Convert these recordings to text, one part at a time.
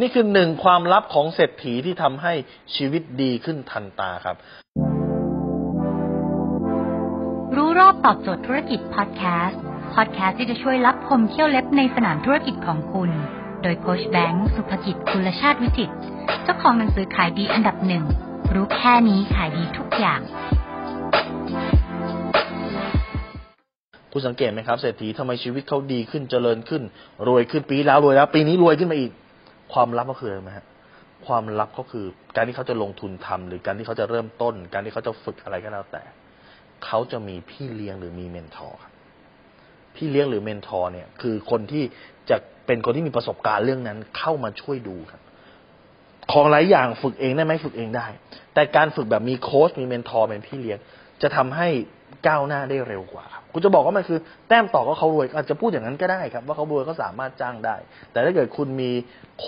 นี่คือหนึ่งความลับของเศรษฐีที่ทำให้ชีวิตดีขึ้นทันตาครับ รู้รอบตอบโจทย์ธุรกิจพอดแคสต์พอดแคสต์ที่จะช่วยรับพมเที่ยวเล็บในสนามธุรกิจของคุณ โดยโคชแบงค์สุภกิจคุลชาติวิจิตรเจ้าของหนังสือขายดีอันดับหนึ่งรู้แค่นี้ขายดีทุกอย่างคุณสังเกตไหมครับเศรษฐีทำไมชีวิตเขาดีขึ้นเจริญขึ้น รวยขึ้นปีแล้วรวยแล้ว ปีนี้รวยขึ้นมาอีก ความลับก็คืออะไรไหมฮะความลับก็คือ การที่เขาจะลงทุนทำหรือการที่เขาจะเริ่มต้น การที่เขาจะฝึกอะไรก็แล้วแต่ เขาจะมีพี่เลี้ยงหรือมี mentor ครับพี่เลี้ยงหรือ mentor เนี่ย คือคนที่จะเป็นคนที่มีประสบการณ์เรื่องนั้นเข้ามาช่วยดูครับ ของหลายอย่างฝึกเองได้ไหมฝึกเองได้ แต่การฝึกแบบมีโค้ชมี mentor เป็นพี่เลี้ยง จะทำให้ ก้าวหน้าได้เร็วกว่าครับคุณจะบอกว่ามันคือแต้มต่อก็เขารวยอาจจะพูดอย่างนั้นก็ได้ครับ ว่าเขารวยก็สามารถจ้างได้ แต่ถ้าเกิดคุณมี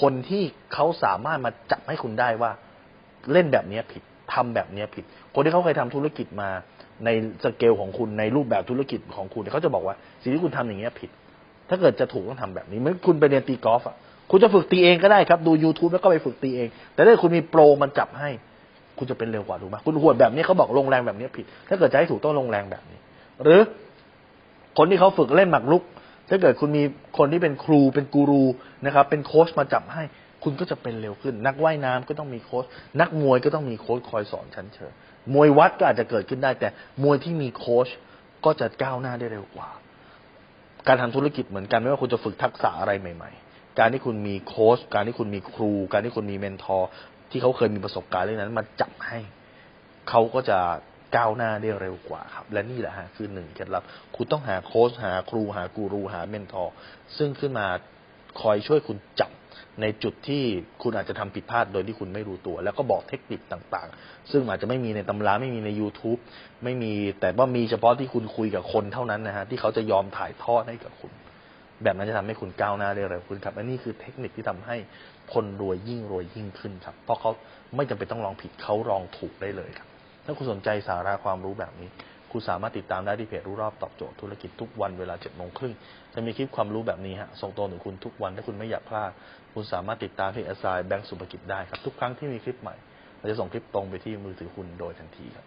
คนที่เขาสามารถมาจับให้คุณได้ว่า เล่นแบบนี้ผิดทำแบบนี้ผิด คนที่เขาเคยทำธุรกิจมาในสเกลของคุณในรูปแบบธุรกิจของคุณเขาจะบอกว่าสิ่งที่คุณทำอย่างเงี้ผิด ถ้าเกิดจะถูกต้องทำแบบนี้เหมือนคุณไปเรียนตีกอล์ฟอะคุณจะฝึกตีเองก็ได้ครับ ดู YouTube แล้วก็ไปฝึกตีเอง แต่ถ้าคุณมีโปรมันจับให้ คุณจะเป็นเร็วกว่าถูกไหมคุณหวดแบบนี้เขาบอกลงแรงแบบนี้ผิด ถ้าเกิดจะให้ถูกต้องลงแรงแบบนี้ หรือคนที่เขาฝึกเล่นหมากรุก ถ้าเกิดคุณมีคนที่เป็นครูเป็นกูรูนะครับ เป็นโค้ชมาจับให้ คุณก็จะเป็นเร็วขึ้น นักว่ายน้ำก็ต้องมีโค้ชนักมวยก็ต้องมีโค้ชคอยสอนชั้นเชิญมวยวัดก็อาจจะเกิดขึ้นได้ แต่มวยที่มีโค้ชก็จะก้าวหน้าได้เร็วกว่า การทำธุรกิจเหมือนกันไม่ว่าคุณจะฝึกทักษะอะไรใหม่ ๆ การที่คุณมีโค้ชการที่คุณมีครู การที่คุณมีเมนทอร์ ที่เขาเคยมีประสบการณ์เรื่องนั้นมาจับให้ เขาก็จะก้าวหน้าได้เร็วกว่าครับ และนี่แหละฮะคือหนึ่งเคล็ดลับ คุณต้องหาโค้ชหาครูหากูรูหาเมนทอร์ซึ่งขึ้นมาคอยช่วยคุณจับในจุดที่คุณอาจจะทำผิดพลาดโดยที่คุณไม่รู้ตัว แล้วก็บอกเทคนิคต่างๆ ซึ่งอาจจะไม่มีในตำราไม่มีใน YouTube ไม่มีแต่ว่ามีเฉพาะที่คุณคุยกับคนเท่านั้นนะฮะที่เขาจะยอมถ่ายทอดให้กับคุณ แบบนั้นจะทำให้คุณก้าวหน้าได้เร็วขึ้นครับและนี่คือเทคนิคที่ทำให้คนรวยยิ่งรวยยิ่งขึ้นครับ เพราะเขาไม่จำเป็นต้องลองผิดเขาลองถูกได้เลยครับ ถ้าคุณสนใจสาระความรู้แบบนี้ คุณสามารถติดตามได้ที่เพจรู้รอบตอบโจทย์ธุรกิจทุกวันเวลาเจ็ดโมงครึ่งจะมีคลิปความรู้แบบนี้ฮะส่งตรงถึงคุณทุกวันถ้าคุณไม่อยากพลาดคุณสามารถติดตามที่ s อ i แบงก์สุภกิจได้ครับทุกครั้งที่มีคลิปใหม่เราจะส่งคลิปตรงไปที่มือถือคุณโดยทันทีครับ